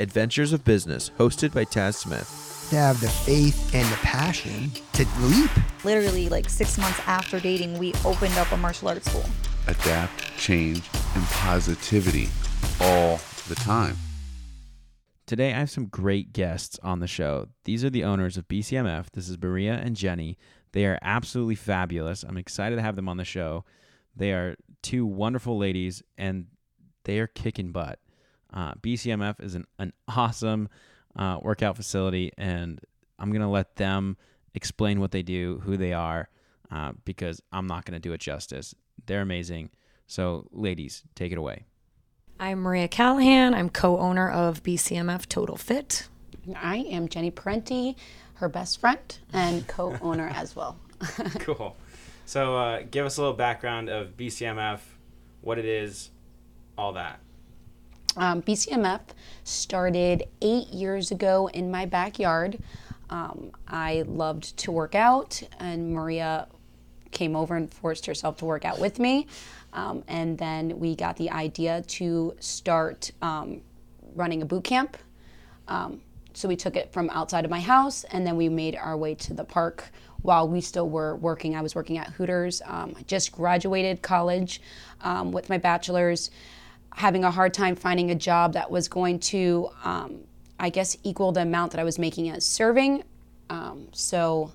Adventures of Business, hosted by Taz Smith. To have the faith and the passion to leap. Literally, like six months after dating, we opened up a martial arts school. Adapt, change, and positivity all the time. Today, I have some great guests on the show. These are the owners of BCMF. This is Maria and Jenny. They are absolutely fabulous. I'm excited to have them on the show. They are two wonderful ladies, and they are kicking butt. Uh, BCMF is an, an awesome uh, workout facility, and I'm going to let them explain what they do, who they are, uh, because I'm not going to do it justice. They're amazing. So, ladies, take it away. I'm Maria Callahan. I'm co owner of BCMF Total Fit. I am Jenny Parenti, her best friend and co owner as well. cool. So, uh, give us a little background of BCMF, what it is, all that. Um, BCMF started eight years ago in my backyard. Um, I loved to work out, and Maria came over and forced herself to work out with me. Um, and then we got the idea to start um, running a boot camp. Um, so we took it from outside of my house, and then we made our way to the park while we still were working. I was working at Hooters. Um, I just graduated college with my bachelor's, having a hard time finding a job that was going to, um, I guess, equal the amount that I was making as serving. Um, so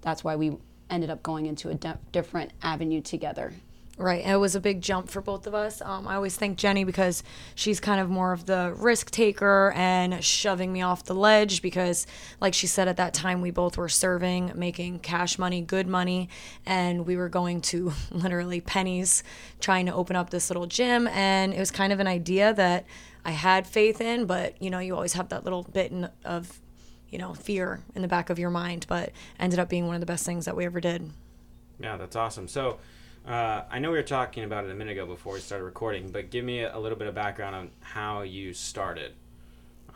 that's why we ended up going into a de- different avenue together. Right. It was a big jump for both of us. Um, I always thank Jenny because she's kind of more of the risk taker and shoving me off the ledge because, like she said, at that time we both were serving, making cash money, good money, and we were going to literally pennies trying to open up this little gym. And it was kind of an idea that I had faith in, but you know, you always have that little bit in, of, you know, fear in the back of your mind, but ended up being one of the best things that we ever did. Yeah, that's awesome. So, uh, I know we were talking about it a minute ago before we started recording, but give me a, a little bit of background on how you started,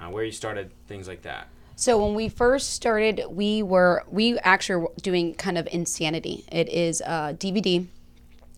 uh, where you started, things like that. So when we first started, we were we actually were doing kind of insanity. It is a DVD.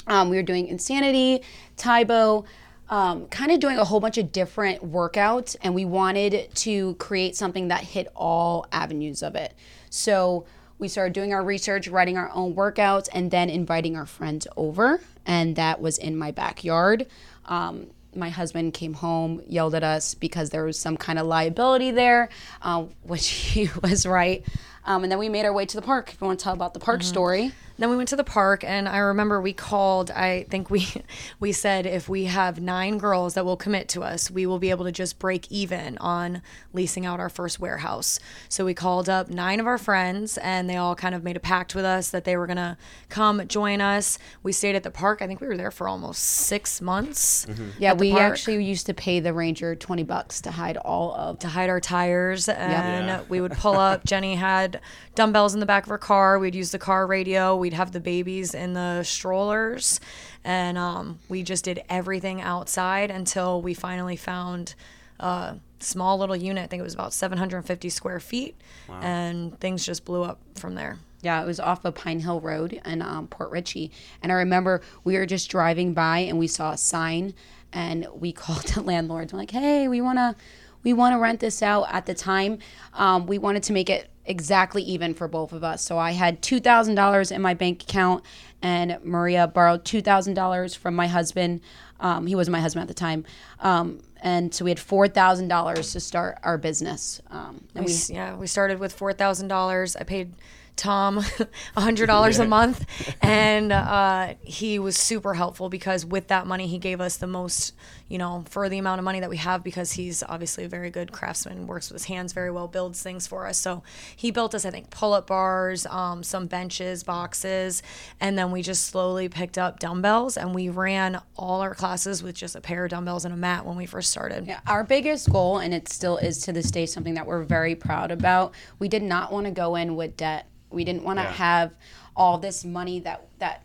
Um, we were doing insanity, Tae Bo, um, kind of doing a whole bunch of different workouts, and we wanted to create something that hit all avenues of it. So we started doing our research, writing our own workouts, and then inviting our friends over. And that was in my backyard. Um, my husband came home, yelled at us because there was some kind of liability there, uh, which he was right. Um, and then we made our way to the park. If you want to tell about the park story. Then we went to the park, and I remember we called. I think we we said if we have nine girls that will commit to us, we will be able to just break even on leasing out our first warehouse. So we called up nine of our friends, and they all kind of made a pact with us that they were gonna come join us. We stayed at the park. I think we were there for almost six months. Mm-hmm. Yeah, at the we park. actually used to pay the ranger 20 bucks to hide all of to hide our tires and Yeah. we would pull up jenny had dumbbells in the back of her car we'd use the car radio we'd have the babies in the strollers and um, we just did everything outside until we finally found a small little unit i think it was about 750 square feet and things just blew up from there Yeah, it was off of Pine Hill Road in um, Port Richey. And I remember we were just driving by and we saw a sign and we called the landlords. We're like, hey, we want to we want to rent this out at the time. Um, we wanted to make it exactly even for both of us. So I had $2,000 in my bank account and Maria borrowed $2,000 from my husband. Um, he was my husband at the time. Um, and so we had $4,000 to start our business. Um, and we, we, yeah, we started with four thousand dollars. I paid Tom a hundred dollars a month, and uh, he was super helpful because with that money, he gave us the most, you know, for the amount of money that we have because he's obviously a very good craftsman, works with his hands very well, builds things for us. So he built us, I think, pull-up bars, um, some benches, boxes, and then we just slowly picked up dumbbells, and we ran all our classes with just a pair of dumbbells and a mat when we first started. Yeah, our biggest goal, and it still is to this day something that we're very proud about. We did not want to go in with debt. We didn't want to have all this money that that,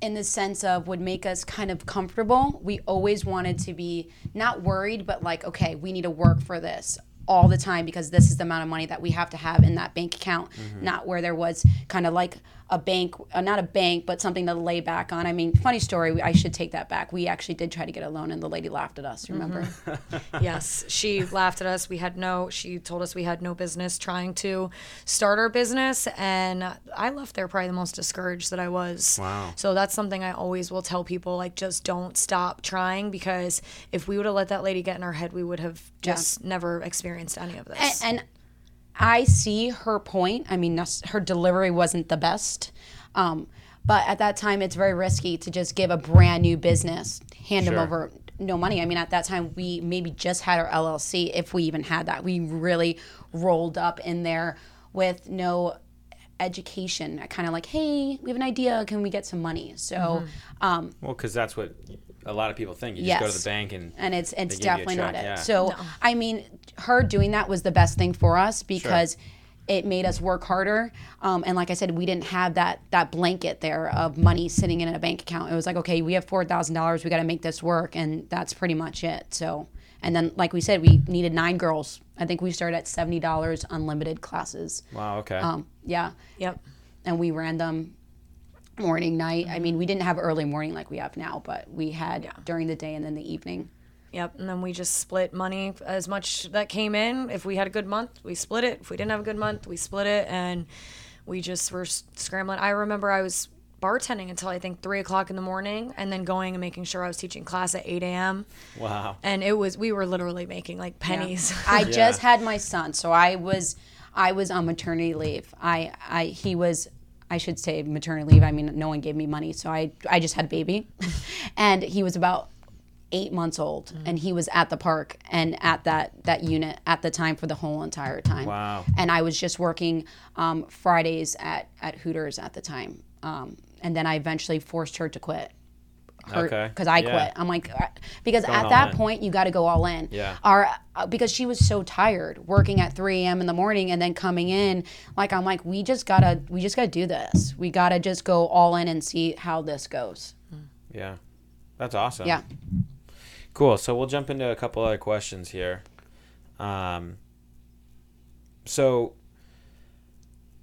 in the sense of, would make us kind of comfortable. We always wanted to be not worried, but like, okay, we need to work for this all the time because this is the amount of money that we have to have in that bank account. Mm-hmm. Not where there was kind of like a bank, uh, not a bank, but something to lay back on. I mean, funny story. I should take that back. We actually did try to get a loan, and the lady laughed at us. Remember? yes, she laughed at us. We had no. She told us we had no business trying to start our business, and I left there probably the most discouraged that I was. Wow. So that's something I always will tell people: like, just don't stop trying because if we would have let that lady get in our head, we would have just never experienced any of this. and, and I see her point. I mean, her delivery wasn't the best. Um, but at that time, it's very risky to just give a brand new business, hand them over no money. I mean, at that time, we maybe just had our LLC, if we even had that. We really rolled up in there with no education. Kind of like, hey, we have an idea. Can we get some money? So, um, Well, because that's what a lot of people think. You just go to the bank and and it's it's give definitely not check, it. yeah. So I mean, her doing that was the best thing for us because it made us work harder. Um, and like I said, we didn't have that that blanket there of money sitting in a bank account. It was like, okay, we have four thousand dollars. We got to make this work, and that's pretty much it. So. And then, like we said, we needed nine girls. I think we started at seventy dollars unlimited classes. wow, okay. Um, yeah, yep. and we ran them morning, night. I mean, mm-hmm. we didn't have early morning like we have now, but we had during the day and then the evening. Yep, and then we just split money as much that came in. If we had a good month, we split it. If we didn't have a good month, we split it, and we just were scrambling. I remember I was bartending until I think three o'clock in the morning, and then going and making sure I was teaching class at eight a.m. wow. And it was we were literally making like pennies. I just had my son, so I was I was on maternity leave. I I he was I should say maternity leave. I mean, no one gave me money, so I I just had a baby, and he was about eight months old, and he was at the park and at that that unit at the time for the whole entire time. Wow. And I was just working um, Fridays at at Hooters at the time, um, and then I eventually forced her to quit. Okay. Because I Yeah. quit. I'm like, uh, because Going at that in. point you got to go all in. Yeah. Our uh, because she was so tired working at 3 a.m. in the morning and then coming in. Like I'm like, we just gotta we just gotta do this. We gotta just go all in and see how this goes. Yeah. That's awesome. Yeah. Cool. So we'll jump into a couple other questions here. Um, so,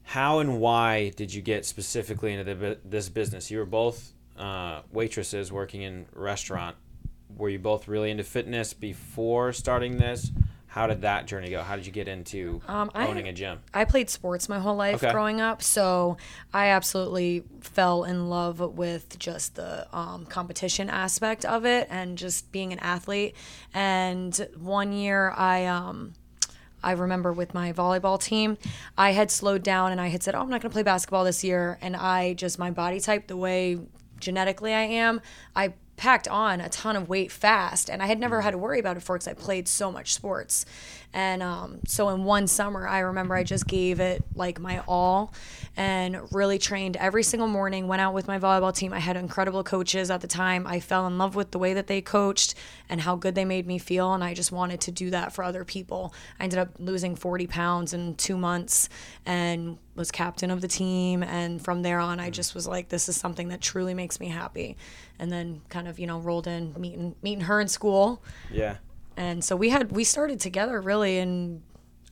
how and why did you get specifically into the, this business? You were both uh, waitresses working in restaurant. Were you both really into fitness before starting this? How did that journey go? How did you get into Um, I- owning a gym? I played sports my whole life Okay. growing up, so I absolutely fell in love with just the um, competition aspect of it and just being an athlete. And one year, I um, I remember with my volleyball team, I had slowed down and I had said, "Oh, I'm not going to play basketball this year." And I just my body type, the way genetically I am, I packed on a ton of weight fast and I had never had to worry about it before because I played so much sports. And um, so in one summer, I remember I just gave it like my all and really trained every single morning, went out with my volleyball team. I had incredible coaches at the time. I fell in love with the way that they coached and how good they made me feel. And I just wanted to do that for other people. I ended up losing 40 pounds in two months and was captain of the team. And from there on, I just was like, this is something that truly makes me happy. And then kind of, you know, rolled in meeting, meeting her in school Yeah. And so we had we started together really in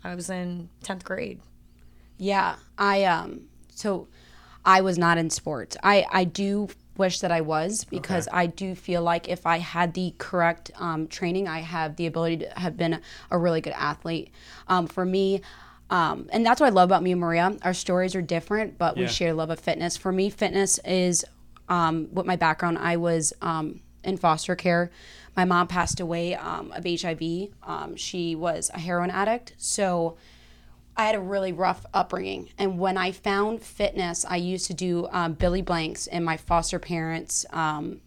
I was in 10th grade. Yeah, I um so I was not in sports. I I do wish that I was because I do feel like if I had the correct um, training, I have the ability to have been a, really good athlete. Um, for me. Um, and that's what I love about me and Maria. Our stories are different, but we Yeah. share love of fitness. For me, fitness is um, with my background. I was um, in foster care. My mom passed away um, of HIV. Um, she was a heroin addict. So I had a really rough upbringing. And when I found fitness, I used to do um, Billy Blanks in my foster parents' um,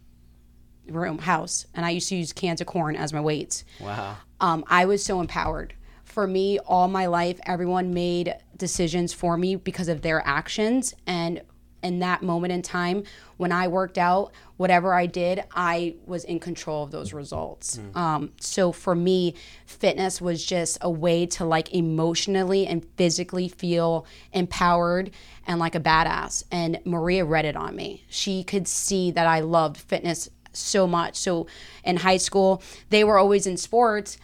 room house. And I used to use cans of corn as my weights. Wow. Um, I was so empowered. For me, all my life, everyone made decisions for me because of their actions. And in that moment in time, when I worked out, whatever I did, I was in control of those results. Um, so for me, fitness was just a way to like emotionally and physically feel empowered and like a badass. And Maria read it on me. She could see that I loved fitness so much. So in high school, they were always in sports.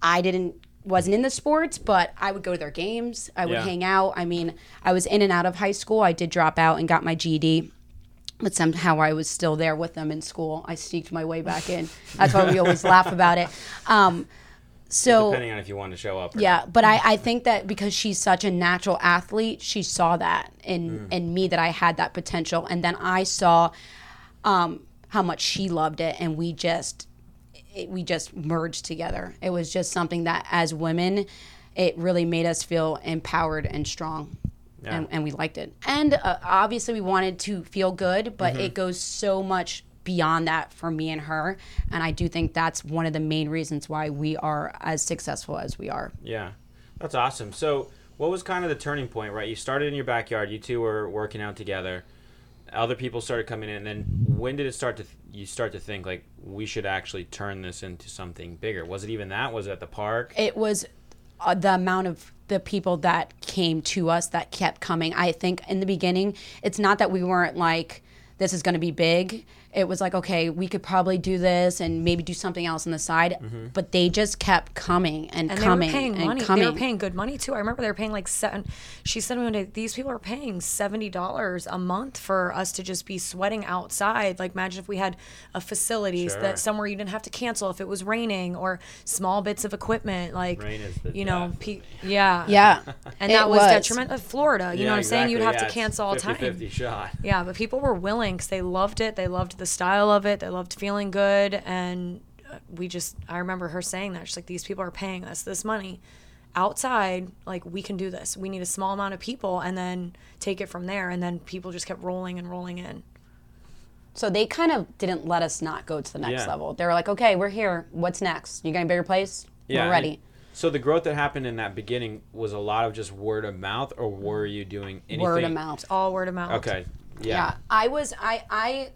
I didn't wasn't in the sports, but I would go to their games. I would Yeah. hang out. I mean, I was in and out of high school. I did drop out and got my GED. But somehow I was still there with them in school. I sneaked my way back in. That's why we always laugh about it. Um, so Depending on if you want to show up. Yeah, but I, I think that because she's such a natural athlete, she saw that in in me that I had that potential, and then I saw um, how much she loved it, and we just it, we just merged together. It was just something that as women, it really made us feel empowered and strong. And, and we liked it. And uh, obviously, we wanted to feel good, but it goes so much beyond that for me and her. And I do think that's one of the main reasons why we are as successful as we are. Yeah, that's awesome. So, what was kind of the turning point, right? You started in your backyard. You two were working out together. Other people started coming in. And then, when did it start to? You start to think like we should actually turn this into something bigger. Was it even that? Was it at the park? it was uh, the amount of the people that came to us that kept coming. I think in the beginning, it's not that we weren't like, this is going to be big. It was like, okay, we could probably do this and maybe do something else on the side. Mm-hmm. But they just kept coming and, and coming they were paying and money. coming. They were paying good money too. I remember they were paying like seven. She said one day, these people are paying seventy dollars a month for us to just be sweating outside. Like imagine if we had a facilities Sure. that somewhere you didn't have to cancel if it was raining or small bits of equipment. Like Rain is the you know, pe- yeah, yeah. and that was, was. detriment of Florida. You know what I'm saying? You'd have exactly. to cancel all the it's time. 50-50 shot. Yeah, but people were willing because they loved it. They loved the style of it. They loved feeling good, and uh, we just. I remember her saying that she's like, "These people are paying us this money outside. Like we can do this. We need a small amount of people, and then take it from there." And then people just kept rolling and rolling in. So they kind of didn't let us not go to the next Yeah. level. They were like, okay, we're here. What's next? You got a bigger place? Yeah, we're ready. So the growth that happened in that beginning was a lot of just word of mouth, or were you doing anything? Word of mouth. All word of mouth. Okay. Yeah. Yeah. I was I I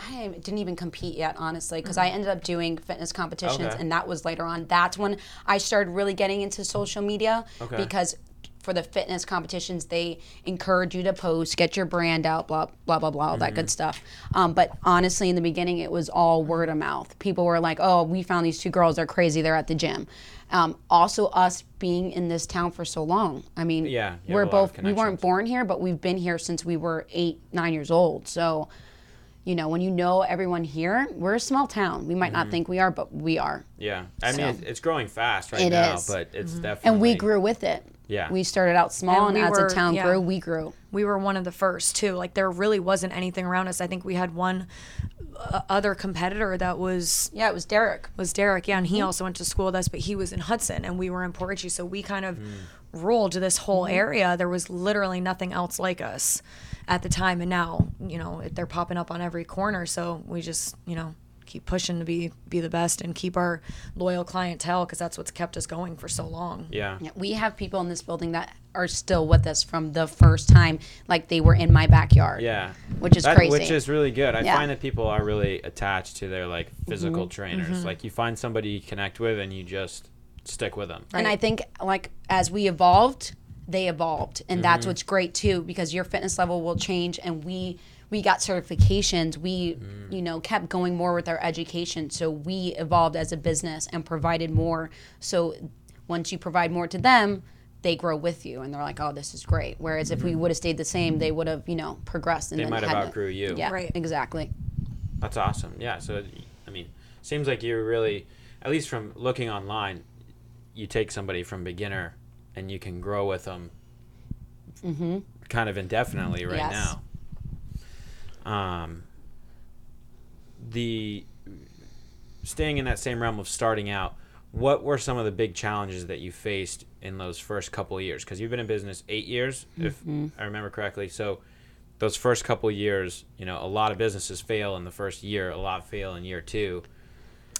I didn't even compete yet, honestly, because I ended up doing fitness competitions, Mm-hmm. Okay. and that was later on. That's when I started really getting into social media Okay. because for the fitness competitions, they encourage you to post, get your brand out, blah blah blah blah, all that Mm-hmm. good stuff. Um, but honestly, in the beginning, it was all word of mouth. People were like, "Oh, we found these two girls. They're crazy. They're at the gym." Um, also, us being in this town for so long. I mean, Yeah, we're have a lot of both we weren't born here, but we've been here since we were eight, nine years old. So, you know, when you know everyone here, we're a small town. We might not mm-hmm. think we are, but we are. Yeah. I mean, So- it's, it's growing fast right It now, is. but it's mm-hmm. definitely. And we grew with it. Yeah. We started out small, And and, we as were- the town yeah. grew, we grew. we were one of the first too. Like there really wasn't anything around us. I think we had one uh, other competitor that was Yeah, it was Derek. was Derek. Yeah, and he mm-hmm. also went to school with us, but he was in Hudson and we were in Port Richey. So we kind of mm. Ruled to this whole area. There was literally nothing else like us at the time. And now, you know, they're popping up on every corner. So we just, you know, keep pushing to be be the best and keep our loyal clientele because that's what's kept us going for so long. Yeah. Yeah, we have people in this building that are still with us from the first time, like they were in my backyard. Yeah. Which is That- crazy. Which is really good. I Yeah. find that people are really attached to their like Mm-hmm. physical trainers. Like you find somebody you connect with and you just stick with them. And I think like as we evolved, they evolved, and Mm-hmm. that's what's great too because your fitness level will change, and we we got certifications. We Mm. you know kept going more with our education, so we evolved as a business and provided more. So once you provide more to them. They grow with you, and they're like, "Oh, this is great." Whereas if we would have stayed the same, they would have, you know, progressed. And Mm-hmm. They then might have had to- outgrew you. Yeah, Right. exactly. That's awesome. Yeah. So, I mean, seems like you're really, at least from looking online, you take somebody from beginner and you can grow with them kind of indefinitely right Yes. now. Um, the staying in that same realm of starting out, what were some of the big challenges that you faced in those first couple of years? Because you've been in business eight years, if I remember correctly. So, those first couple of years, you know, a lot of businesses fail in the first year, a lot fail in year two.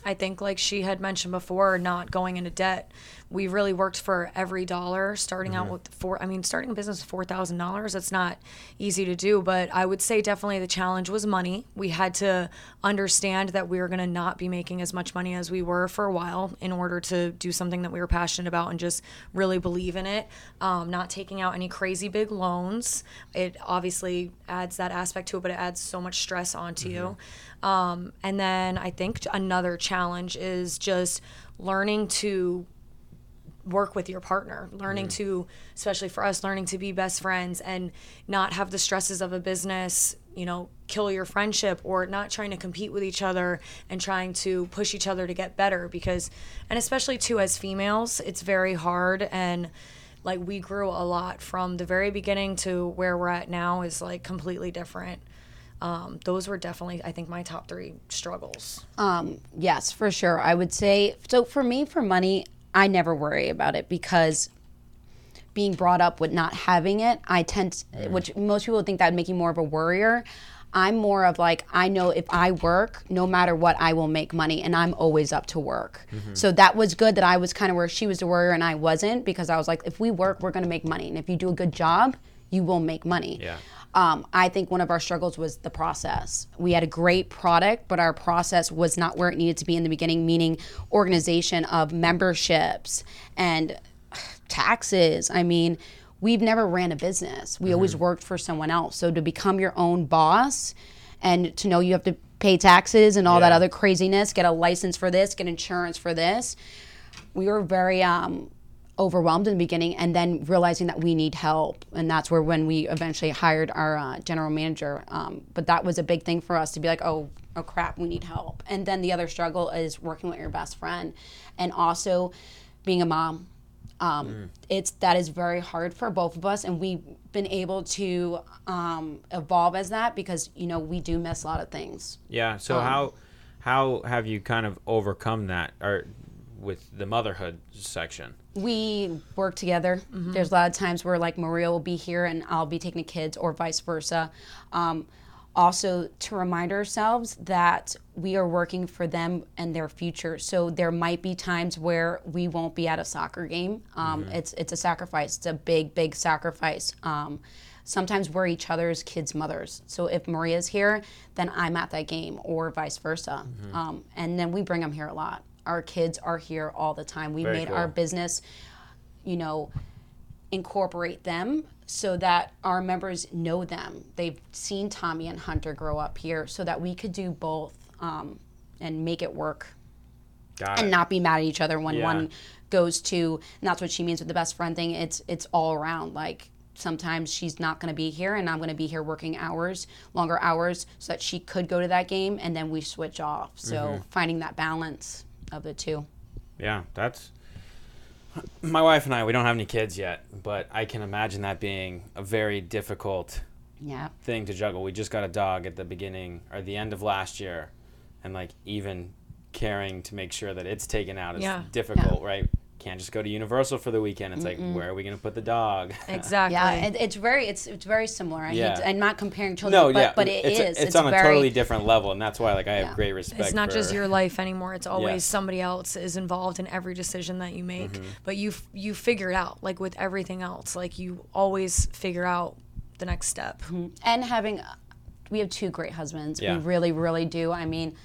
I think, like she had mentioned before, not going into debt. We really worked for every dollar, starting out with four. I mean, starting a business with four thousand dollars. That's not easy to do, but I would say definitely the challenge was money. We had to understand that we were going to not be making as much money as we were for a while in order to do something that we were passionate about and just really believe in it. Um, not taking out any crazy big loans. It obviously adds that aspect to it, but it adds so much stress onto you. Um, and then I think another challenge is just learning to work with your partner learning to especially for us learning to be best friends and not have the stresses of a business you know kill your friendship or not trying to compete with each other and trying to push each other to get better because and especially too as females it's very hard and like we grew a lot from the very beginning to where we're at now is like completely different um, those were definitely i think my top three struggles Um, yes, for sure. I would say so. For me, for money, I never worry about it because being brought up with not having it, I tend, to, which most people would think that would make you more of a worrier. I'm more of like I know if I work, no matter what, I will make money, and I'm always up to work. So that was good that I was kind of where she was the worrier and I wasn't because I was like, if we work, we're going to make money, and if you do a good job, you will make money. Yeah. Um, I think one of our struggles was the process. We had a great product, but our process was not where it needed to be in the beginning, meaning organization of memberships and taxes. I mean, we've never ran a business. We always worked for someone else. So to become your own boss and to know you have to pay taxes and all that other craziness, get a license for this, get insurance for this, we were very um, overwhelmed in the beginning and then realizing that we need help. And that's where when we eventually hired our uh, general manager um, but that was a big thing for us to be like oh oh crap we need help. And then the other struggle is working with your best friend and also being a mom. Um, it's that is very hard for both of us and we've been able to um, evolve as that because you know we do miss a lot of things. Yeah. So how how have you kind of overcome that, or with the motherhood section? we work together. There's a lot of times where like Maria will be here and I'll be taking the kids, or vice versa. Um, also, to remind ourselves that we are working for them and their future. So there might be times where we won't be at a soccer game. Um, It's it's a sacrifice. It's a big big sacrifice. Um, sometimes we're each other's kids' mothers. So if Maria's here, then I'm at that game, or vice versa. Um, and then we bring them here a lot. Our kids are here all the time. We Very made our business, you know, incorporate them so that our members know them. They've seen Tommy and Hunter grow up here, so that we could do both um, and make it work Got and it. not be mad at each other when Yeah. one goes to. And that's what she means with the best friend thing. It's it's all around like. Sometimes she's not going to be here, and I'm going to be here working hours, longer hours, so that she could go to that game, and then we switch off. So Mm-hmm. finding that balance of the two. Yeah, that's my wife and I. We don't have any kids yet, but I can imagine that being a very difficult Yeah. thing to juggle. We just got a dog at the beginning or the end of last year, and like even caring to make sure that it's taken out is Yeah. difficult, right? Can't just go to Universal for the weekend. It's like, where are we going to put the dog? exactly Yeah, it, it's very it's it's very similar. I Yeah. hate to, I'm not comparing children, no, but, yeah, but it it's, is. It's, on a totally different level, and that's why like I have great respect. it's not just your life anymore it's always Yes. somebody else is involved in every decision that you make Mm-hmm. but you f- you figure it out like with everything else like you always figure out the next step and having we have two great husbands. Yeah. We really really do. I mean,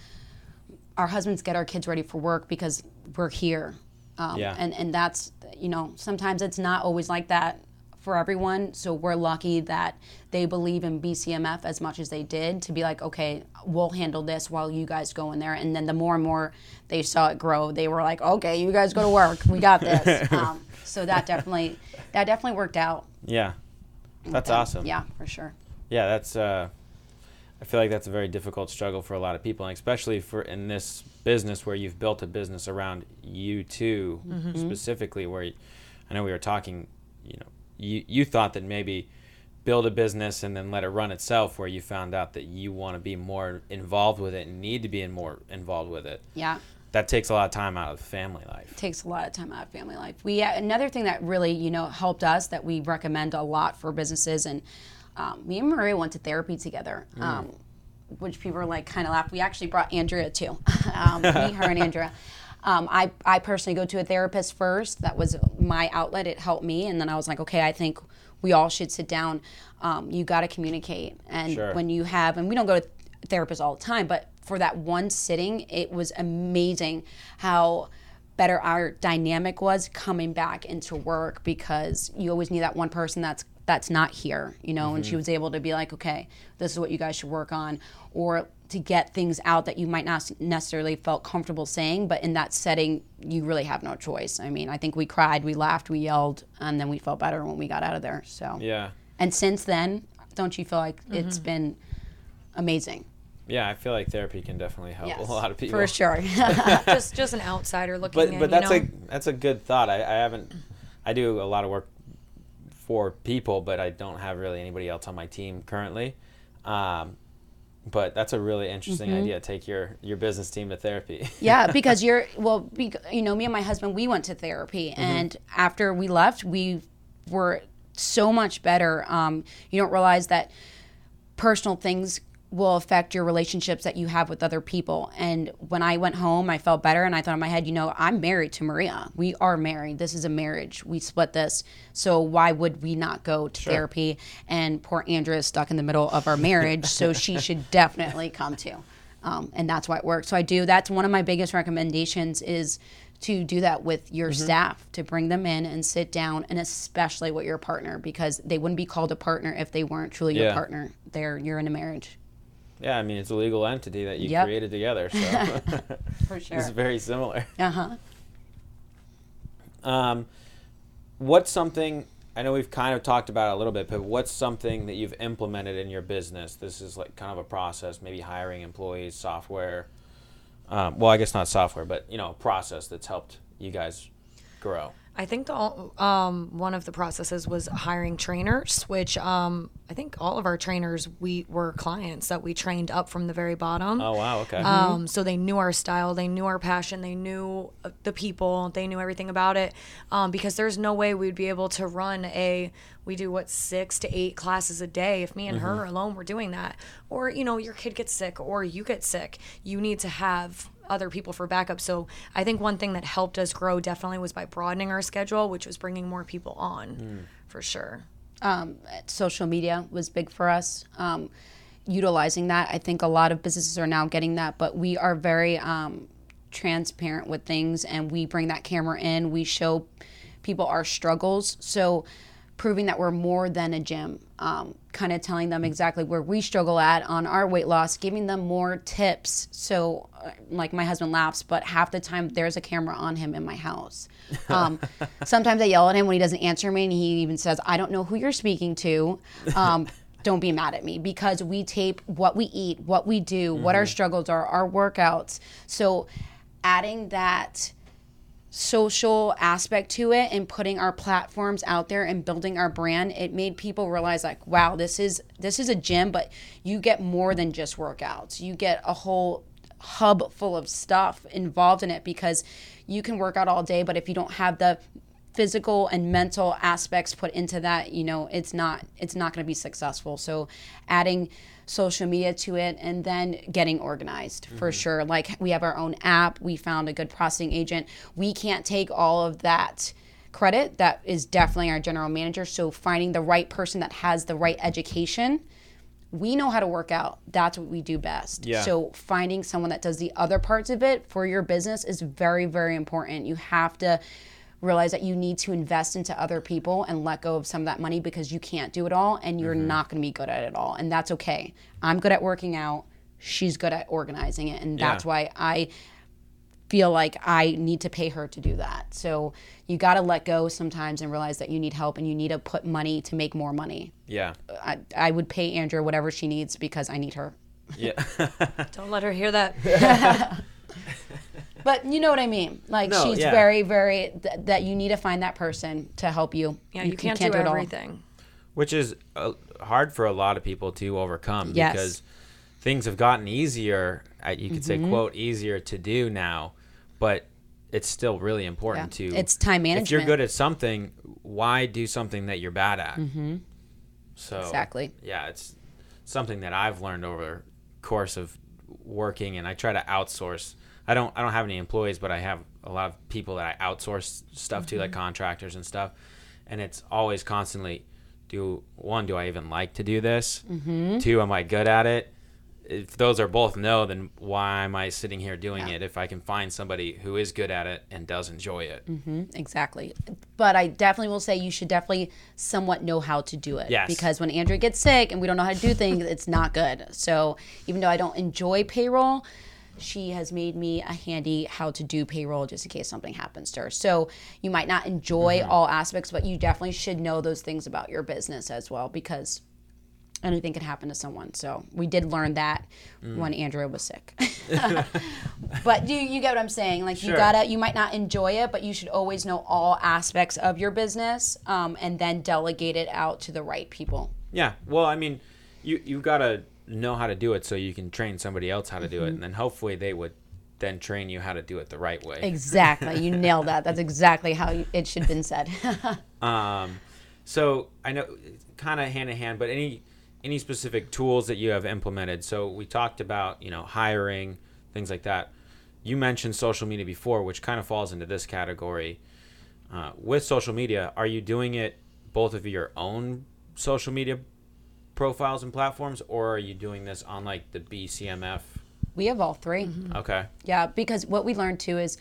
our husbands get our kids ready for work because we're here. Um, Yeah. and and that's you know sometimes it's not always like that for everyone. So we're lucky that they believe in BCMF as much as they did to be like, okay, we'll handle this while you guys go in there. And then the more and more they saw it grow, they were like, okay, you guys go to work. We got this. um, so that definitely that definitely worked out. yeah, that's awesome. Yeah, for sure. yeah that's uh i feel like that's a very difficult struggle for a lot of people and especially for in this business where you've built a business around you 2 mm-hmm. mm-hmm. specifically where you, i know we were talking you know you you thought that maybe build a business and then let it run itself where you found out that you want to be more involved with it and need to be in more involved with it Yeah. that takes a lot of time out of family life takes a lot of time out of family life. We another thing that really you know helped us that we recommend a lot for businesses and um, me and Maria went to therapy together, um, which people are like kind of laugh. We actually brought Andrea too, um, me, her, and Andrea. Um, I I personally go to a therapist first. That was my outlet. It helped me, and then I was like, okay, I think we all should sit down. Um, you got to communicate, and Sure. when you have, and we don't go to therapists all the time, but for that one sitting, it was amazing how better our dynamic was coming back into work because you always need that one person that's that's not here, you know, and she mm-hmm. was able to be like, okay, this is what you guys should work on. Or to get things out that you might not necessarily felt comfortable saying, but in that setting, you really have no choice. I mean, I think we cried, we laughed, we yelled, and then we felt better when we got out of there. So Yeah. and since then, don't you feel like it's mm-hmm. been amazing? Yeah, I feel like therapy can definitely help Yes, a lot of people. for sure. just just an outsider looking But in. but you that's know? a that's a good thought. I, I haven't I do a lot of work for people, but I don't have really anybody else on my team currently. Um, but that's a really interesting Mm-hmm. idea. Take your your business team to therapy. yeah, because you're well, be, you know, me and my husband, we went to therapy, and after we left, we were so much better. Um, you don't realize that personal things will affect your relationships that you have with other people. And when I went home, I felt better, and I thought in my head, you know, I'm married to Maria. We are married. This is a marriage. We split this, so why would we not go to therapy? And poor Andrea is stuck in the middle of our marriage, so she should definitely come to um, and that's why it works. So I do. That's one of my biggest recommendations is to do that with your Mm-hmm. staff to bring them in and sit down, and especially with your partner because they wouldn't be called a partner if they weren't truly your partner. They're you're in a marriage yeah, I mean it's a legal entity that you Yep. created together, so for sure. it's very similar. Uh huh. Um, what's something I know we've kind of talked about it a little bit, but what's something that you've implemented in your business? This is like kind of a process, maybe hiring employees, software. Um, well, I guess not software, but you know, a process that's helped you guys grow. I think the um, one of the processes was hiring trainers, which um, I think all of our trainers we were clients that we trained up from the very bottom. Oh wow, okay. Um, so they knew our style, they knew our passion, they knew uh, the people, they knew everything about it. Um, because there's no way we'd be able to run a, we do what, six to eight classes a day if me and her alone were doing that. Or, you know, your kid gets sick or you get sick. You need to have other people for backup. So I think one thing that helped us grow definitely was by broadening our schedule, which was bringing more people on for sure. um, social media was big for us. Um, utilizing that, I think a lot of businesses are now getting that, but we are very um, transparent with things, and we bring that camera in. We show people our struggles, so proving that we're more than a gym. Um, kind of telling them exactly where we struggle at on our weight loss, giving them more tips. So, uh, like my husband laughs, but half the time there's a camera on him in my house. Um, sometimes I yell at him when he doesn't answer me, and he even says, "I don't know who you're speaking to." Um, don't be mad at me because we tape what we eat, what we do, what our struggles are, our workouts. So, adding that social aspect to it and putting our platforms out there and building our brand it made people realize like wow this is this is a gym but you get more than just workouts. You get a whole hub full of stuff involved in it because you can work out all day but if you don't have the physical and mental aspects put into that you know it's not it's not going to be successful so adding social media to it and then getting organized for mm-hmm. sure like we have our own app we found a good processing agent we can't take all of that credit that is definitely our general manager so finding the right person that has the right education we know how to work out. That's what we do best. Yeah. So finding someone that does the other parts of it for your business is very, very important. You have to realize that you need to invest into other people and let go of some of that money because you can't do it all and you're mm-hmm. not going to be good at it all. And that's okay. I'm good at working out. She's good at organizing it. And that's Yeah. why I feel like I need to pay her to do that. So you got to let go sometimes and realize that you need help and you need to put money to make more money. yeah, I, I would pay Andrea whatever she needs because I need her. yeah, Don't let her hear that. But you know what I mean. Like No, she's yeah. very, very th- that you need to find that person to help you. Yeah, you, can't, do do, it all. everything. which is uh, hard for a lot of people to overcome Yes. because things have gotten easier. uh, You could Mm-hmm. say quote easier to do now, but it's still really important Yeah. to. It's time management. If you're good at something, why do something that you're bad at? Mm-hmm. So Exactly. Yeah, it's something that I've learned over course of working, and I try to outsource. I don't. I don't have any employees, but I have a lot of people that I outsource stuff to, Mm-hmm. like contractors and stuff. And it's always constantly, do one, do I even like to do this? Mm-hmm. Two, am I good at it? if those are both no, then why am I sitting here doing it if I can find somebody who is good at it and does enjoy it? Exactly. But I definitely will say you should definitely somewhat know how to do it. Yes. Because when Andrea gets sick and we don't know how to do things, it's not good. So even though I don't enjoy payroll, she has made me a handy how to do payroll just in case something happens to her. So you might not enjoy all aspects, but you definitely should know those things about your business as well because anything can happen to someone. So we did learn that when Andrea was sick. but you you get what I'm saying? Like you gotta you might not enjoy it, but you should always know all aspects of your business, um, and then delegate it out to the right people. Yeah. Well, I mean, you you gotta know how to do it so you can train somebody else how to do it, and then hopefully they would then train you how to do it the right way. Exactly, you nailed that. That's exactly how you, it should have been said. Um, so I know kind of hand in hand, but any any specific tools that you have implemented? So we talked about you know hiring things like that. You mentioned social media before, which kind of falls into this category. Uh, with social media, are you doing it both of your own social media profiles and platforms, or are you doing this on like the BCMF? we have all 3 Okay. Yeah, because what we learned too is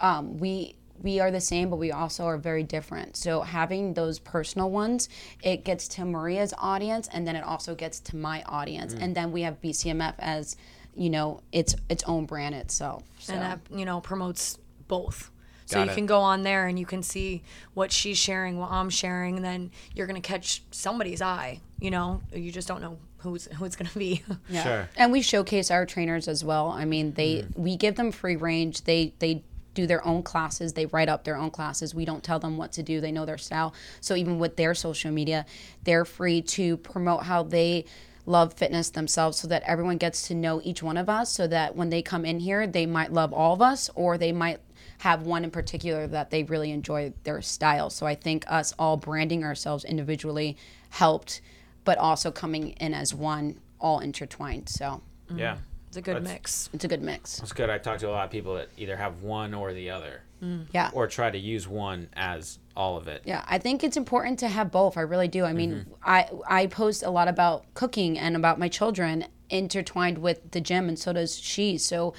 um, we we are the same, but we also are very different. So having those personal ones, it gets to Maria's audience, and then it also gets to my audience, and then we have BCMF as you know its its own brand itself. So. and that you know promotes both so Got you it. can go on there and you can see what she's sharing what i'm sharing and then you're gonna catch somebody's eye you know you just don't know who's who it's gonna be Yeah. Sure. And we showcase our trainers as well. I mean, they mm-hmm. we give them free range. They they do their own classes. They write up their own classes. We don't tell them what to do. They know their style. So even with their social media, they're free to promote how they love fitness themselves so that everyone gets to know each one of us so that when they come in here, they might love all of us or they might have one in particular that they really enjoy their style. So I think us all branding ourselves individually helped, but also coming in as one, all intertwined. So mm-hmm. Yeah. it's a good That's- mix it's a good mix. It's good. I talked to a lot of people that either have one or the other, mm. Yeah. or try to use one as all of it. Yeah, I think it's important to have both. I really do. I mean, mm-hmm. I I post a lot about cooking and about my children intertwined with the gym, and so does she. So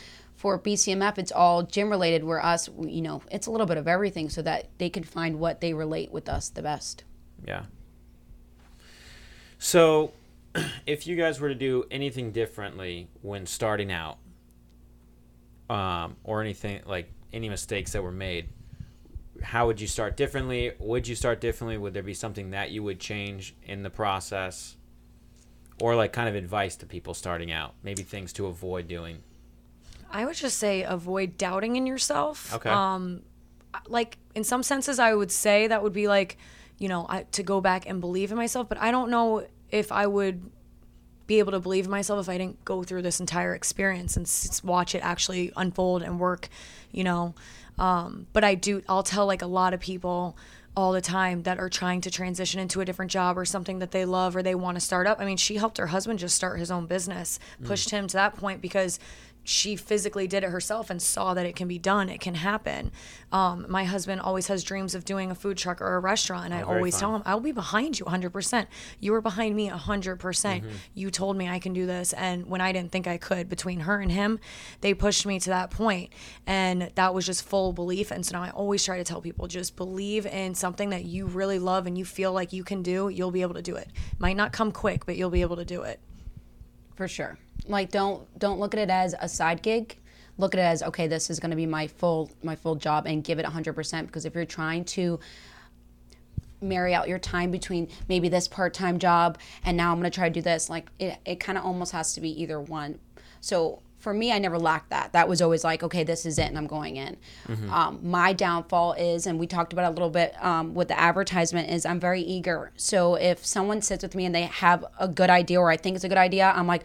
for BCMF, it's all gym related. Where us, you know, it's a little bit of everything, so that they can find what they relate with us the best. Yeah. So, if you guys were to do anything differently when starting out, um, or anything like any mistakes that were made, how would you start differently? Would you start differently? Would there be something that you would change in the process? Or like kind of advice to people starting out, maybe things to avoid doing. I would just say avoid doubting in yourself. Okay. um like in some senses i would say that would be like you know I, to go back and believe in myself but i don't know if i would be able to believe in myself if i didn't go through this entire experience and s- watch it actually unfold and work you know? Um, but i do i'll tell like a lot of people all the time that are trying to transition into a different job or something that they love or they want to start up. I mean she helped her husband just start his own business pushed him to that point because she physically did it herself and saw that it can be done it can happen. Um, my husband always has dreams of doing a food truck or a restaurant and i Oh, very always fun. tell him i'll be behind you 100% you were behind me 100%. Mm-hmm. you told me i can do this and when i didn't think i could between her and him they pushed me to that point and that was just full belief and so now i always try to tell people just believe in something that you really love and you feel like you can do you'll be able to do it. Might not come quick but you'll be able to do it For sure. Like don't don't look at it as a side gig. Look at it as okay, this is going to be my full my full job and give it 100% because if you're trying to marry out your time between maybe this part-time job and now I'm going to try to do this, like it it kind of almost has to be either one. So for me, I never lacked that. That was always like, okay, this is it, and I'm going in. Um, my downfall is, and we talked about it a little bit um, with the advertisement, is I'm very eager. So if someone sits with me and they have a good idea, or I think it's a good idea, I'm like,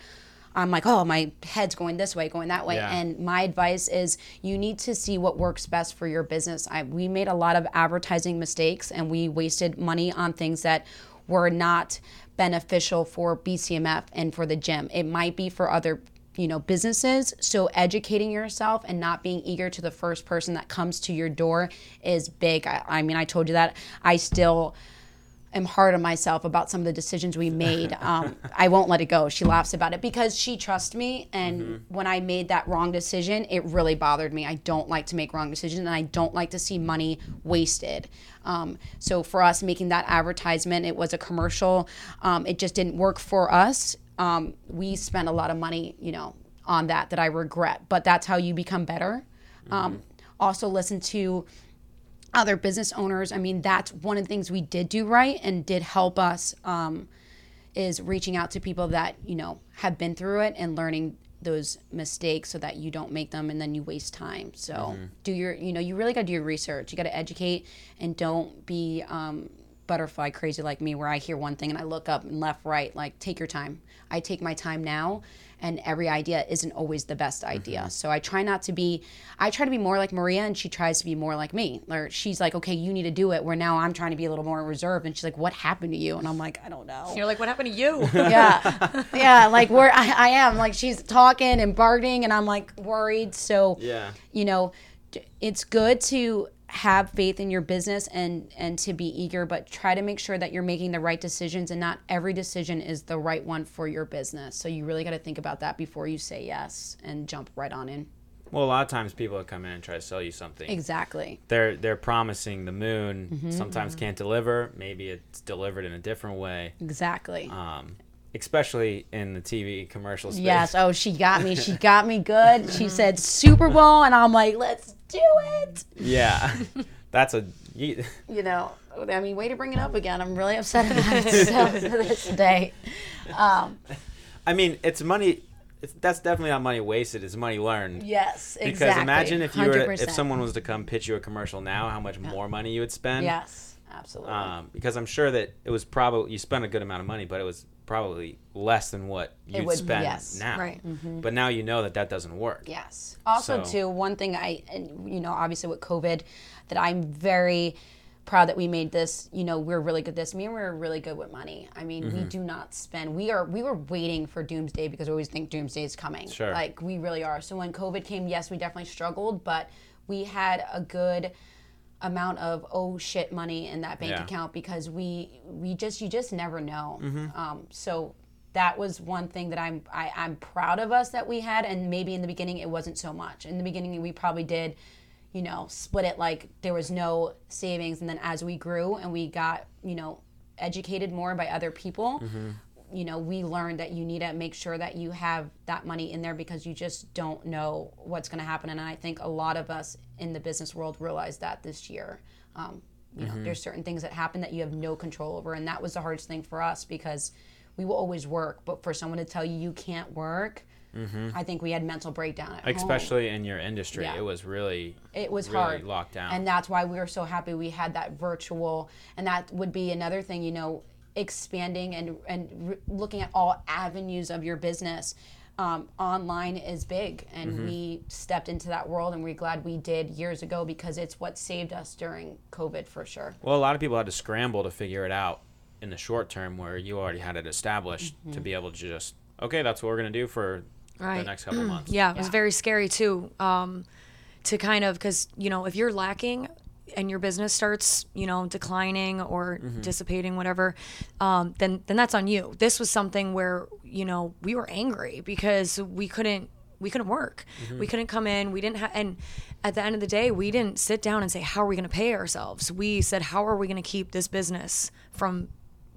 I'm like, oh, my head's going this way, going that way. Yeah. And my advice is you need to see what works best for your business. I, we made a lot of advertising mistakes and we wasted money on things that were not beneficial for BCMF and for the gym. It might be for other you know businesses. So educating yourself and not being eager to the first person that comes to your door is big. I, I mean i told you that. I still am hard on myself about some of the decisions we made. Um, I won't let it go. She laughs about it because she trusts me. And when I made that wrong decision, it really bothered me. I don't like to make wrong decisions and I don't like to see money wasted. Um, so for us making that advertisement, it was a commercial. Um, it just didn't work for us. Um, we spent a lot of money, you know, on that that I regret. But that's how you become better. Um, also, listen to other business owners. I mean, that's one of the things we did do right and did help us um, is reaching out to people that you know have been through it and learning those mistakes so that you don't make them and then you waste time. So do your, you know, you really got to do your research. You got to educate and don't be um, butterfly crazy like me, where I hear one thing and I look up and left, right. Like take your time. I take my time now and every idea isn't always the best idea. Mm-hmm. So I try not to be I try to be more like Maria and she tries to be more like me. Or she's like, "Okay, you need to do it." Where now I'm trying to be a little more reserved and she's like, "What happened to you?" And I'm like, "I don't know." You're like, what happened to you? yeah. Yeah, like where I, I am like she's talking and barking and I'm like worried. So Yeah. you know, it's good to have faith in your business and and to be eager but try to make sure that you're making the right decisions and not every decision is the right one for your business so you really got to think about that before you say yes and jump right on in Well, a lot of times people that come in and try to sell you something. exactly They're they're promising the moon. Mm-hmm. Sometimes can't deliver. Maybe it's delivered in a different way. exactly Um, especially in the TV commercial space. yes oh she got me she got me good she said super bowl and i'm like let's do it Yeah. That's a. You, you know i mean way to bring it up again i'm really upset about it so, this day um, I mean, it's money. It's, that's definitely not money wasted. It's money learned. yes exactly Because imagine if you were 100%. if someone was to come pitch you a commercial now, how much more money you would spend. yes absolutely Um, because I'm sure that it was probably you spent a good amount of money, but it was probably less than what you'd would- spend yes. now. Right. But now you know that that doesn't work. Yes. Also, So- too, one thing I, and, you know, obviously with COVID, that I'm very proud that we made this. You know, we're really good at this. Me and we're really good with money. I mean, Mm-hmm. we do not spend. We are. We were waiting for doomsday because we always think doomsday is coming. Sure. Like we really are. So when COVID came, yes, we definitely struggled, but we had a good amount of oh shit money in that bank Yeah. account because we we just you just never know. Mm-hmm. Um, so that was one thing that I'm I, I'm proud of us that we had, and maybe in the beginning it wasn't so much. In the beginning we probably did, you know, split it like there was no savings, and then as we grew and we got you know educated more by other people. You know, we learned that you need to make sure that you have that money in there because you just don't know what's going to happen. And I think a lot of us in the business world realized that this year. Um, you know, there's certain things that happen that you have no control over, and that was the hardest thing for us because we will always work, but for someone to tell you you can't work, I think we had mental breakdown at home. Especially in your industry, Yeah. it was really It was really hard. locked down. And that's why we were so happy we had that virtual. And that would be another thing, you know, expanding and, and re- looking at all avenues of your business. Um, online is big, and Mm-hmm. we stepped into that world, and we're glad we did years ago because it's what saved us during COVID for sure. well, a lot of people had to scramble to figure it out in the short term, where you already had it established Mm-hmm. to be able to just okay, that's what we're gonna do for the next couple months. Yeah, it was very scary too. Um, to kind of because you know if you're lacking and your business starts you know declining or dissipating whatever um, then then that's on you. This was something where you know we were angry because we couldn't we couldn't work. We couldn't come in. We didn't have and at the end of the day we didn't sit down and say how are we going to pay ourselves? We said how are we going to keep this business from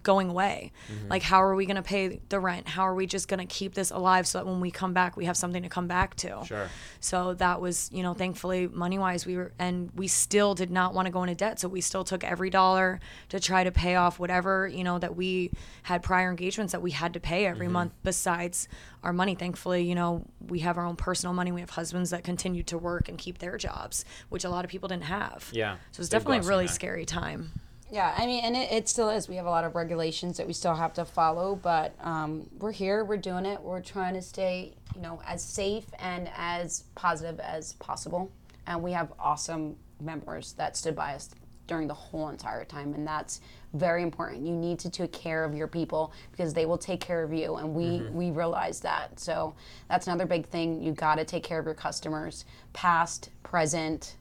going away like how are we going to pay the rent how are we just going to keep this alive so that when we come back we have something to come back to Sure. so that was, you know, thankfully money wise, we were, and we still did not want to go into debt. So we still took every dollar to try to pay off whatever, you know, that we had prior engagements that we had to pay every Mm-hmm. month besides our money. Thankfully, you know, we have our own personal money. We have husbands that continue to work and keep their jobs, which a lot of people didn't have. Yeah, So it's big definitely a really scary time. Yeah, I mean, and it, it still is. We have a lot of regulations that we still have to follow, but um, we're here, we're doing it, we're trying to stay, you know, as safe and as positive as possible. And we have awesome members that stood by us during the whole entire time, and that's very important. You need to take care of your people because they will take care of you, and we we realize that. So that's another big thing. You got to take care of your customers, past, present,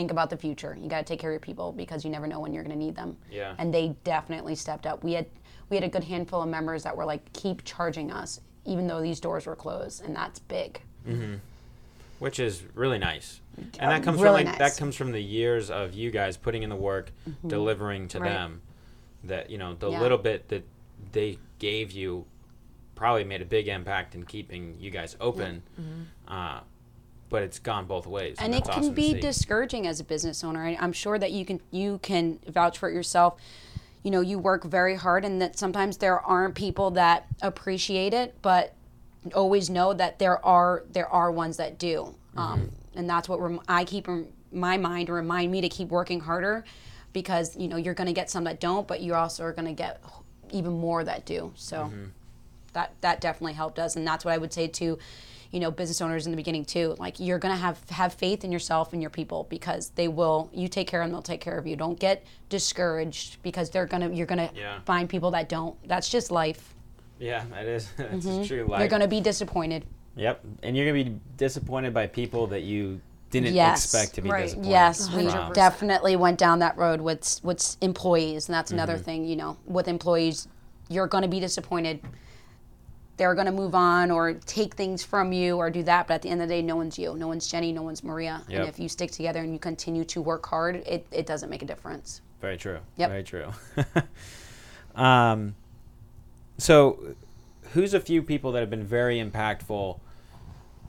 think about the future. You got to take care of your people because you never know when you're going to need them. Yeah. And they definitely stepped up. We had we had a good handful of members that were like, keep charging us, even though these doors were closed, and that's big. Mm-hmm. which is really nice. And that comes really from like, nice. that comes from the years of you guys putting in the work, delivering to Right. them. That you know the Yeah. little bit that they gave you probably made a big impact in keeping you guys open. Uh, but it's gone both ways, and it can awesome be discouraging as a business owner. I- I'm sure that you can you can vouch for it yourself. You know, you work very hard, and that sometimes there aren't people that appreciate it, but always know that there are there are ones that do, um, and that's what rem- I keep in my mind to remind me to keep working harder, because you know you're going to get some that don't, but you also are going to get even more that do. So that that definitely helped us and that's what i would say to you know business owners in the beginning too like you're gonna have have faith in yourself and your people because they will you take care of them they'll take care of you don't get discouraged because they're gonna you're gonna Yeah. find people that don't that's just life yeah, that is that's true. Life. Mm-hmm. you're gonna be disappointed Yep, and you're gonna be disappointed by people that you didn't Yes. expect to be Right. disappointed. yes we from. definitely went down that road with with employees and that's another Mm-hmm. thing you know with employees you're gonna be disappointed they're going to move on or take things from you or do that. But at the end of the day, no one's you. No one's Jenny. No one's Maria. Yep. And if you stick together and you continue to work hard, it, it doesn't make a difference. Very true. Yep. Very true. um, so, who's a few people that have been very impactful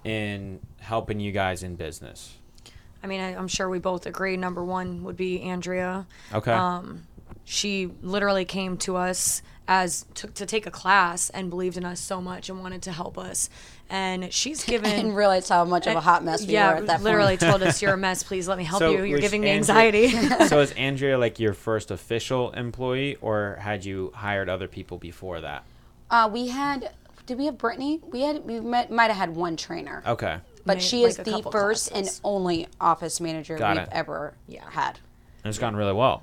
in helping you guys in business? I mean, I, I'm sure we both agree. Number one would be Andrea. Okay. Um, she literally came to us as to, to take a class and believed in us so much and wanted to help us. And she's given And realize how much of a hot mess we yeah, were at that literally point. told us, "You're a mess. Please let me help So you. You're was giving me Andrea- anxiety." so, is Andrea like your first official employee, or had you hired other people before that? Uh, we had, did we have Brittany? We had, we might, might have had one trainer. Okay. But Made, she is like, the first classes. and only office manager Got we've it. ever Yeah. had. And it's gone really well.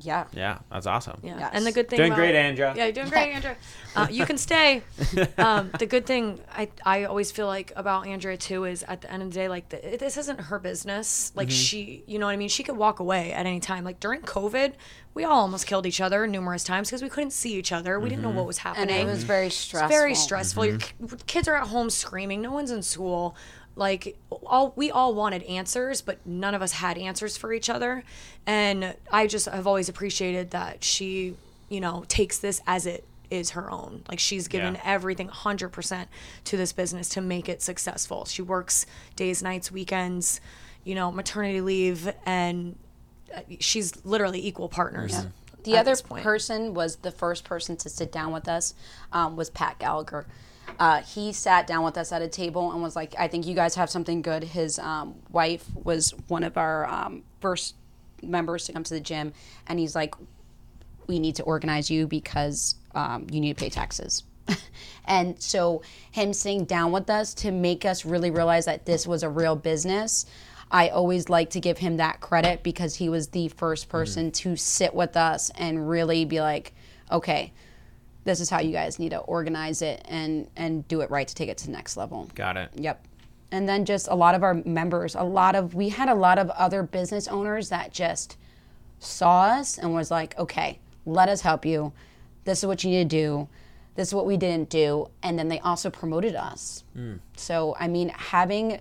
Yeah. Yeah, that's awesome. Yeah. Yes. And the good thing Doing about- great, Andrea. Yeah, you're doing great, Andrea. Uh, you can stay. Um, the good thing I I always feel like about Andrea too is at the end of the day, like the, this isn't her business. Like she, you know what I mean. She could walk away at any time. Like during COVID, we all almost killed each other numerous times because we couldn't see each other. We didn't know what was happening. And it was very It's stressful. very stressful. Your ki- kids are at home screaming. No one's in school. Like all we all wanted answers, but none of us had answers for each other. And I just have always appreciated that she, you know, takes this as it is her own. Like she's given Yeah. everything 100% to this business to make it successful. She works days, nights, weekends, you know, maternity leave and uh, she's literally equal partners. The at other person was the first person to sit down with us um, was Pat Gallagher. Uh, he sat down with us at a table and was like, "I think you guys have something good." His um, wife was one of our um, first members to come to the gym, and he's like, "We need to organize you because um, you need to pay taxes." and so, him sitting down with us to make us really realize that this was a real business. I always like to give him that credit because he was the first person to sit with us and really be like, okay, this is how you guys need to organize it and and do it right to take it to the next level. Got it. Yep. And then just a lot of our members, a lot of we had a lot of other business owners that just saw us and was like, "Okay, let us help you. This is what you need to do. This is what we didn't do." And then they also promoted us. Hmm. So, I mean, having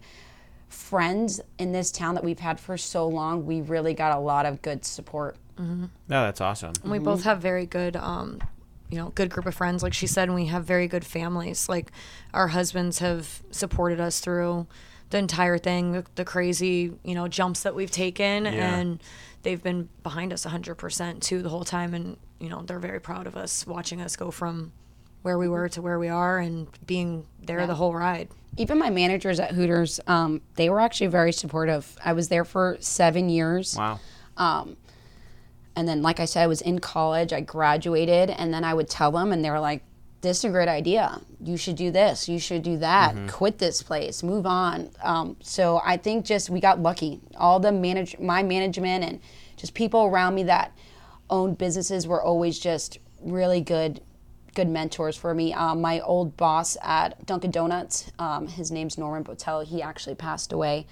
friends in this town that we've had for so long, we really got a lot of good support. Mm-hmm. No, that's awesome. And we both mm-hmm. have very good um you know good group of friends like she said and we have very good families like our husbands have supported us through the entire thing the, the crazy you know jumps that we've taken Yeah. and they've been behind us 100% too the whole time and you know they're very proud of us watching us go from where we were to where we are and being there the whole ride Even my managers at Hooters, um, they were actually very supportive. I was there for seven years. Wow. And then, like I said, I was in college, I graduated, and then I would tell them, and they were like, this is a great idea. You should do this. You should do that. Quit this place. Move on. Um, so I think just we got lucky. All the manage, my management, and just people around me that owned businesses were always just really good, good mentors for me. Um, my old boss at Dunkin' Donuts, um, his name's Norman Botel. He actually passed away.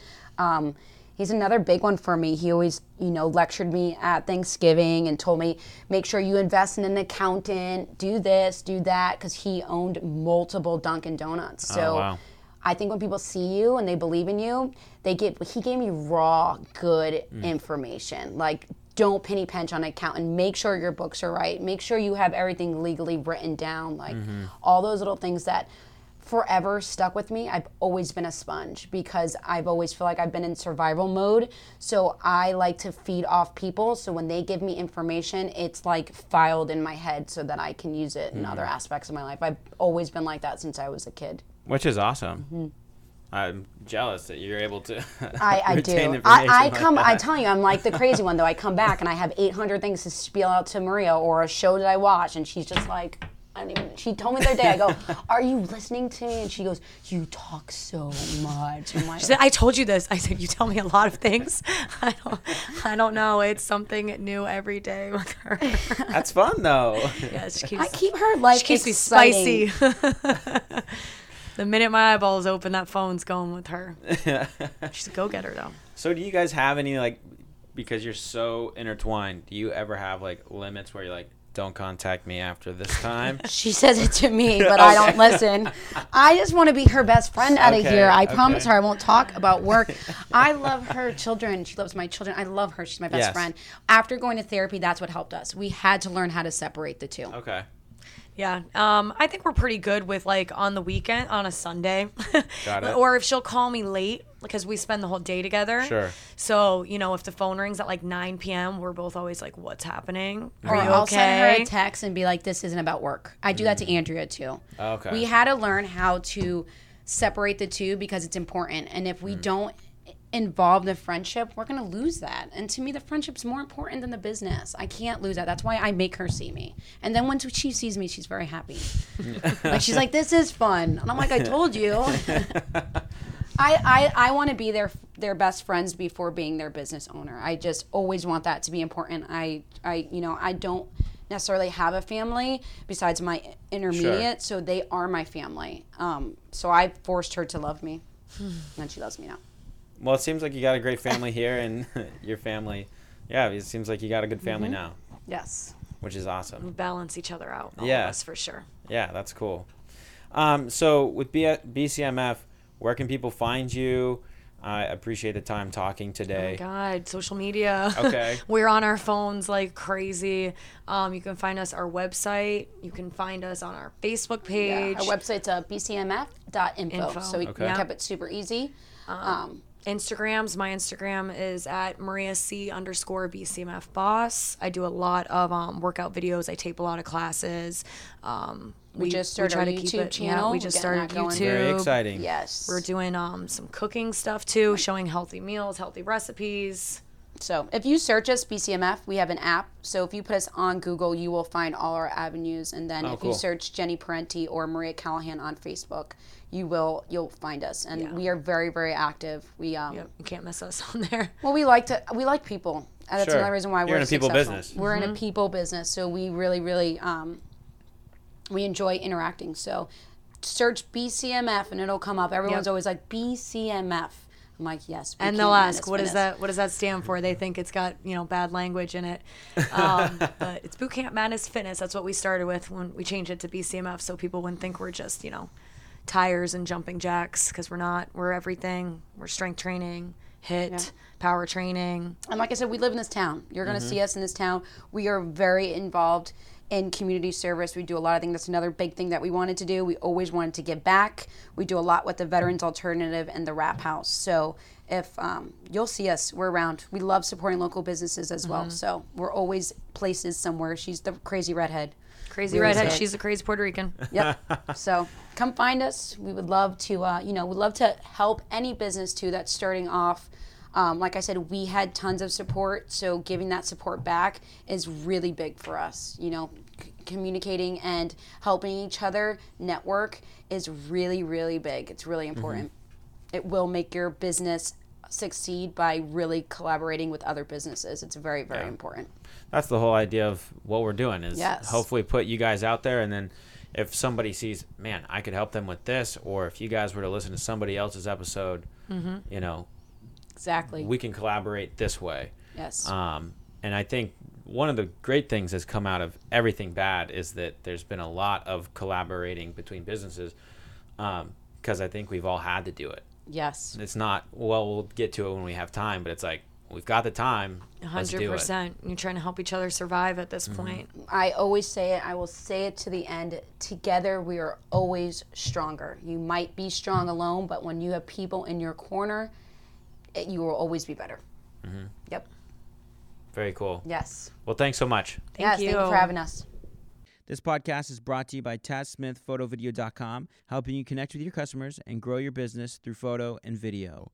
He's another big one for me. He always, you know, lectured me at Thanksgiving and told me, make sure you invest in an accountant, do this, do that, because he owned multiple Dunkin' Donuts. Oh, so wow. I think when people see you and they believe in you, they get he gave me raw, good mm. information. Like don't penny pinch on an accountant. Make sure your books are right. Make sure you have everything legally written down. Like mm-hmm. all those little things that forever stuck with me. I've always been a sponge because I've always feel like I've been in survival mode. So I like to feed off people. So when they give me information, it's like filed in my head so that I can use it in other aspects of my life. I've always been like that since I was a kid. Which is awesome. I'm jealous that you're able to. Mm-hmm. I, I do. I, I information like come. I tell you, I'm like the crazy one though. I come back and I have 800 things to spiel out to Maria or a show that I watch, and she's just like, I don't even. She told me the other day. I go, "Are you listening to me?" And she goes, "You talk so much." I'm She said, I told you this. I said, you tell me a lot of things. I don't, I don't know. It's something new every day with her. That's fun though. yeah, she keeps, I keep her life she keeps me spicy. the minute my eyeballs open, that phone's going with her. She's a go-getter though. so do you guys have any like because you're so intertwined? Do you ever have like limits where you're like, don't contact me after this time? She says it to me, but I don't listen. I just want to be her best friend out of Okay, here. I promise okay. her I won't talk about work. I love her children. She loves my children. I love her. She's my best Yes. friend. After going to therapy, that's what helped us. We had to learn how to separate the two. okay. Yeah, um, I think we're pretty good with like on the weekend, on a Sunday, Got it. or if she'll call me late because we spend the whole day together. Sure. So you know, if the phone rings at like 9 p.m., we're both always like, "What's happening? Are Or you I'll okay?" send her a text and be like, "This isn't about work." I do that to mm. Andrea too. Okay. We had to learn how to separate the two because it's important, and if we mm. don't involve the friendship, we're gonna lose that. And to me, the friendship's more important than the business. I can't lose that. That's why I make her see me. And then once she sees me, she's very happy. like she's like, "This is fun," and I'm like, "I told you." I, I, I want to be their their best friends before being their business owner. I just always want that to be important. I I you know I don't necessarily have a family besides my intermediate, so they are my family. Um, so I forced her to love me, and she loves me now. Well, it seems like you got a great family here, and your family, yeah, it seems like you got a good Mm-hmm. family now, Yes. which is awesome. balance each other out. All Yeah. of for sure. Yeah, that's cool. Um, so with B- BCMF, where can people find you? I appreciate the time talking Oh my today. God, social media. Okay. We're on our phones like crazy. Um, you can find us our website. You can find us on our Facebook Yeah, page. our website's uh, bcmf.info, Info. so we Okay. kept it super easy. Um, Instagrams. My Instagram is at Maria C underscore BCMF boss. I do a lot of um, workout videos. I tape a lot of classes. Um, We just started try our to keep YouTube it- channel. Yeah, we just started that going. YouTube. Very exciting. yes. We're doing um, some cooking stuff too, showing healthy meals, healthy recipes. So if you search us BCMF, we have an app. So if you put us on Google, you will find all our avenues. And then Oh, if cool. you search Jenny Parenti or Maria Callahan on Facebook, you will you'll find us. And Yeah. we are very very active. We um Yep, you can't miss us on there. well we like to we like people. And that's Sure. another reason why You're we're in a people successful. business. We're in a people business, so we really really um we enjoy interacting. So search BCMF and it'll come up. Everyone's Yep. always like BCMF. I'm like yes. and they'll ask, "What does that? What does that stand for?" They think it's got you know bad language in it, um, but it's Boot Camp Madness Fitness. That's what we started with when we changed it to BCMF, so people wouldn't think we're just you know tires and jumping jacks because we're not. We're everything. We're strength training, HIIT, power training. And like I said, we live in this town. You're going to Mm-hmm. see us in this town. We are very involved in community service. We do a lot of things. That's another big thing that we wanted to do. We always wanted to give back. We do a lot with the Veterans Alternative and the Wrap House. So if um, you'll see us, we're around. We love supporting local businesses as Mm-hmm. well. So we're always places somewhere. She's the crazy redhead. Crazy Really redhead. sick. She's a crazy Puerto Rican. Yep. so come find us. We would love to, uh, you know, we'd love to help any business too that's starting off. Um, like I said, we had tons of support, so giving that support back is really big for us. You know, c- communicating and helping each other network is really, really big. It's really important. It will make your business succeed by really collaborating with other businesses. It's very, very important. That's the whole idea of what we're doing is Yes. hopefully put you guys out there, and then if somebody sees, man, I could help them with this, or if you guys were to listen to somebody else's episode, Mm-hmm. you know, Exactly. we can collaborate this way. yes. Um, and I think one of the great things that's come out of everything bad is that there's been a lot of collaborating between businesses because I think we've all had to do it. yes. It's not, well, we'll get to it when we have time, but it's like, we've got the time. Let's do hundred it. percent. You're trying to help each other survive at Mm-hmm. this point. I always say it, I will say it to the end. Together, we are always stronger. You might be strong alone, but when you have people in your corner, you will always be better. Mm-hmm. Yep. Very cool. Yes. Well, thanks so much. yes. Thank you you. for having us. This podcast is brought to you by TazSmithPhotoVideo.com, helping you connect with your customers and grow your business through photo and video.